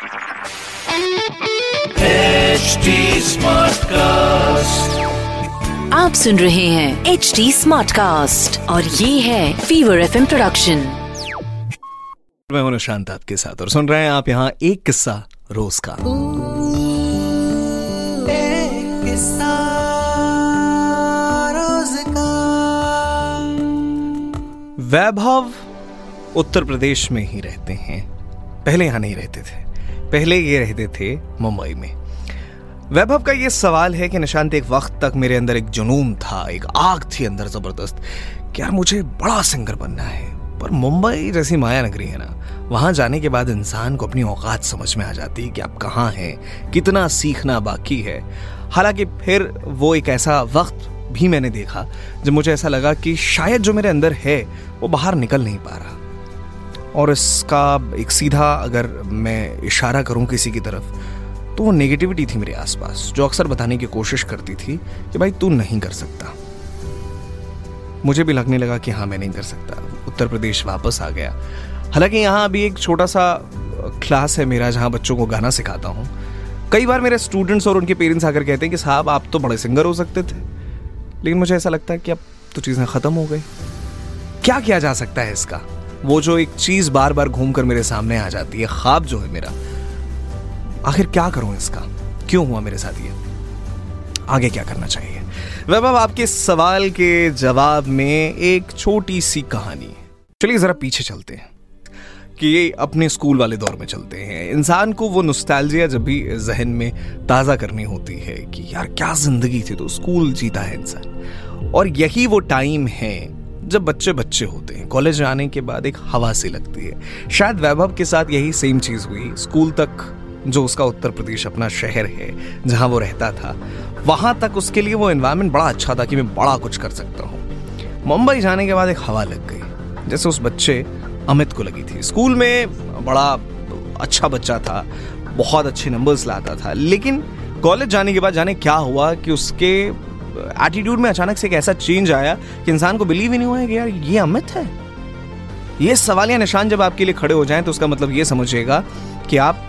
HD Smartcast. आप सुन रहे हैं एच डी स्मार्ट कास्ट और ये है फीवर एफ़ प्रोडक्शन मैं हूँ निशांत आपके साथ और सुन रहे हैं आप यहाँ एक किस्सा रोज का। वैभव उत्तर प्रदेश में ही रहते हैं। पहले यहाँ नहीं रहते थे। पहले ये रहते थे मुंबई में। वैभव का ये सवाल है कि निशांत, एक वक्त तक मेरे अंदर एक जुनून था, एक आग थी अंदर ज़बरदस्त यार मुझे बड़ा सिंगर बनना है। पर मुंबई जैसी माया नगरी है ना, वहाँ जाने के बाद इंसान को अपनी औकात समझ में आ जाती है कि आप कहाँ हैं, कितना सीखना बाकी है। हालाँकि फिर वो एक ऐसा वक्त भी मैंने देखा जब मुझे ऐसा लगा कि शायद जो मेरे अंदर है, वो बाहर निकल नहीं पा रहा। और इसका एक सीधा अगर मैं इशारा करूँ किसी की तरफ़ तो वो नेगेटिविटी थी मेरे आसपास, जो अक्सर बताने की कोशिश करती थी कि भाई तू नहीं कर सकता। मुझे भी लगने लगा कि हाँ मैं नहीं कर सकता। उत्तर प्रदेश वापस आ गया। हालाँकि यहाँ अभी एक छोटा सा क्लास है मेरा, जहाँ बच्चों को गाना सिखाता हूँ। कई बार मेरे स्टूडेंट्स और उनके पेरेंट्स आकर कहते हैं कि साहब, आप तो बड़े सिंगर हो सकते थे। लेकिन मुझे ऐसा लगता है कि अब तो चीज़ें ख़त्म हो गई। क्या किया जा सकता है इसका? वो जो एक चीज़ बार बार घूम कर मेरे सामने आ जाती है, ख्वाब जो है मेरा, आखिर क्या करूँ इसका? क्यों हुआ मेरे साथ ये? आगे क्या करना चाहिए? वैभव, आपके सवाल के जवाब में एक छोटी सी कहानी। चलिए जरा पीछे चलते हैं, कि ये अपने स्कूल वाले दौर में चलते हैं। इंसान को वो नुस्टैल्जिया जब भी जहन में ताज़ा करनी होती है कि यार क्या ज़िंदगी थी तो स्कूल जीता है इंसान। और यही वो टाइम है जब बच्चे बच्चे होते हैं, कॉलेज आने के बाद एक हवा सी लगती है। शायद वैभव के साथ यही सेम चीज़ हुई। स्कूल तक जो उसका उत्तर प्रदेश अपना शहर है, जहाँ वो रहता था, वहाँ तक उसके लिए वो एनवायरमेंट बड़ा अच्छा था कि मैं बड़ा कुछ कर सकता हूँ। मुंबई जाने के बाद एक हवा लग गई, जैसे उस बच्चे अमित को लगी थी। स्कूल में बड़ा अच्छा बच्चा था, बहुत अच्छे नंबर्स लाता था, लेकिन कॉलेज जाने के बाद जाने क्या हुआ कि उसके एटीट्यूड में अचानक से एक ऐसा चेंज आया कि इंसान को बिलीव ही नहीं हुआ कि यार ये अमित है। ये सवाल या निशान जब आपके लिए खड़े हो जाएँ तो उसका मतलब ये समझिएगा कि आप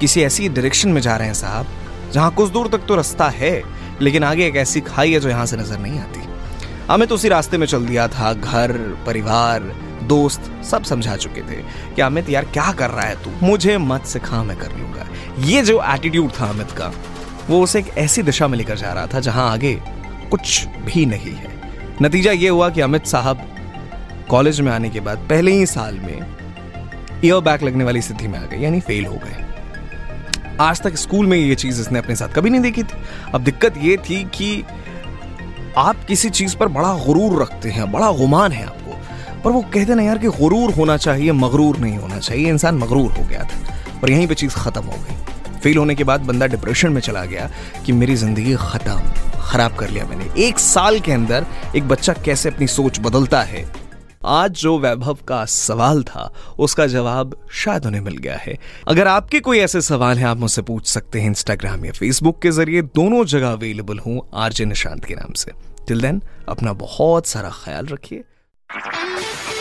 किसी ऐसी डायरेक्शन में जा रहे हैं साहब, जहाँ कुछ दूर तक तो रास्ता है, लेकिन आगे एक ऐसी खाई है जो यहाँ से नज़र नहीं आती। अमित उसी रास्ते में चल दिया था, घर, परिवार, दोस्त, सब समझा चुके थे कि अमित यार क्या कर रहा है तू? मुझे मत सिखा, मैं कर लूँगा। ये जो एटीट्यूड था अमित का वो उसे एक ऐसी दिशा में लेकर जा रहा था जहाँ आगे कुछ भी नहीं है। नतीजा ये हुआ कि अमित साहब कॉलेज में आने के बाद पहले ही साल में ईयर बैक लगने वाली स्थिति में आ गए, यानी फेल हो गए। आज तक स्कूल में ये चीज़ इसने अपने साथ कभी नहीं देखी थी। अब दिक्कत ये थी कि आप किसी चीज़ पर बड़ा गुरूर रखते हैं, बड़ा गुमान है आपको, पर वो कहते ना यार कि गुरूर होना चाहिए, मगरूर नहीं होना चाहिए, इंसान मगरूर हो गया था और यहीं पे चीज़ खत्म हो गई। फेल होने के बाद बंदा डिप्रेशन में चला गया कि मेरी ज़िंदगी खत्म, खराब कर लिया मैंने। एक साल के अंदर एक बच्चा कैसे अपनी सोच बदलता है? आज जो वैभव का सवाल था, उसका जवाब शायद उन्हें मिल गया है। अगर आपके कोई ऐसे सवाल हैं, आप मुझसे पूछ सकते हैं इंस्टाग्राम या फेसबुक के ज़रिए। दोनों जगह अवेलेबल हूँ, आरजे निशांत के नाम से। टिल देन अपना बहुत सारा ख्याल रखिए।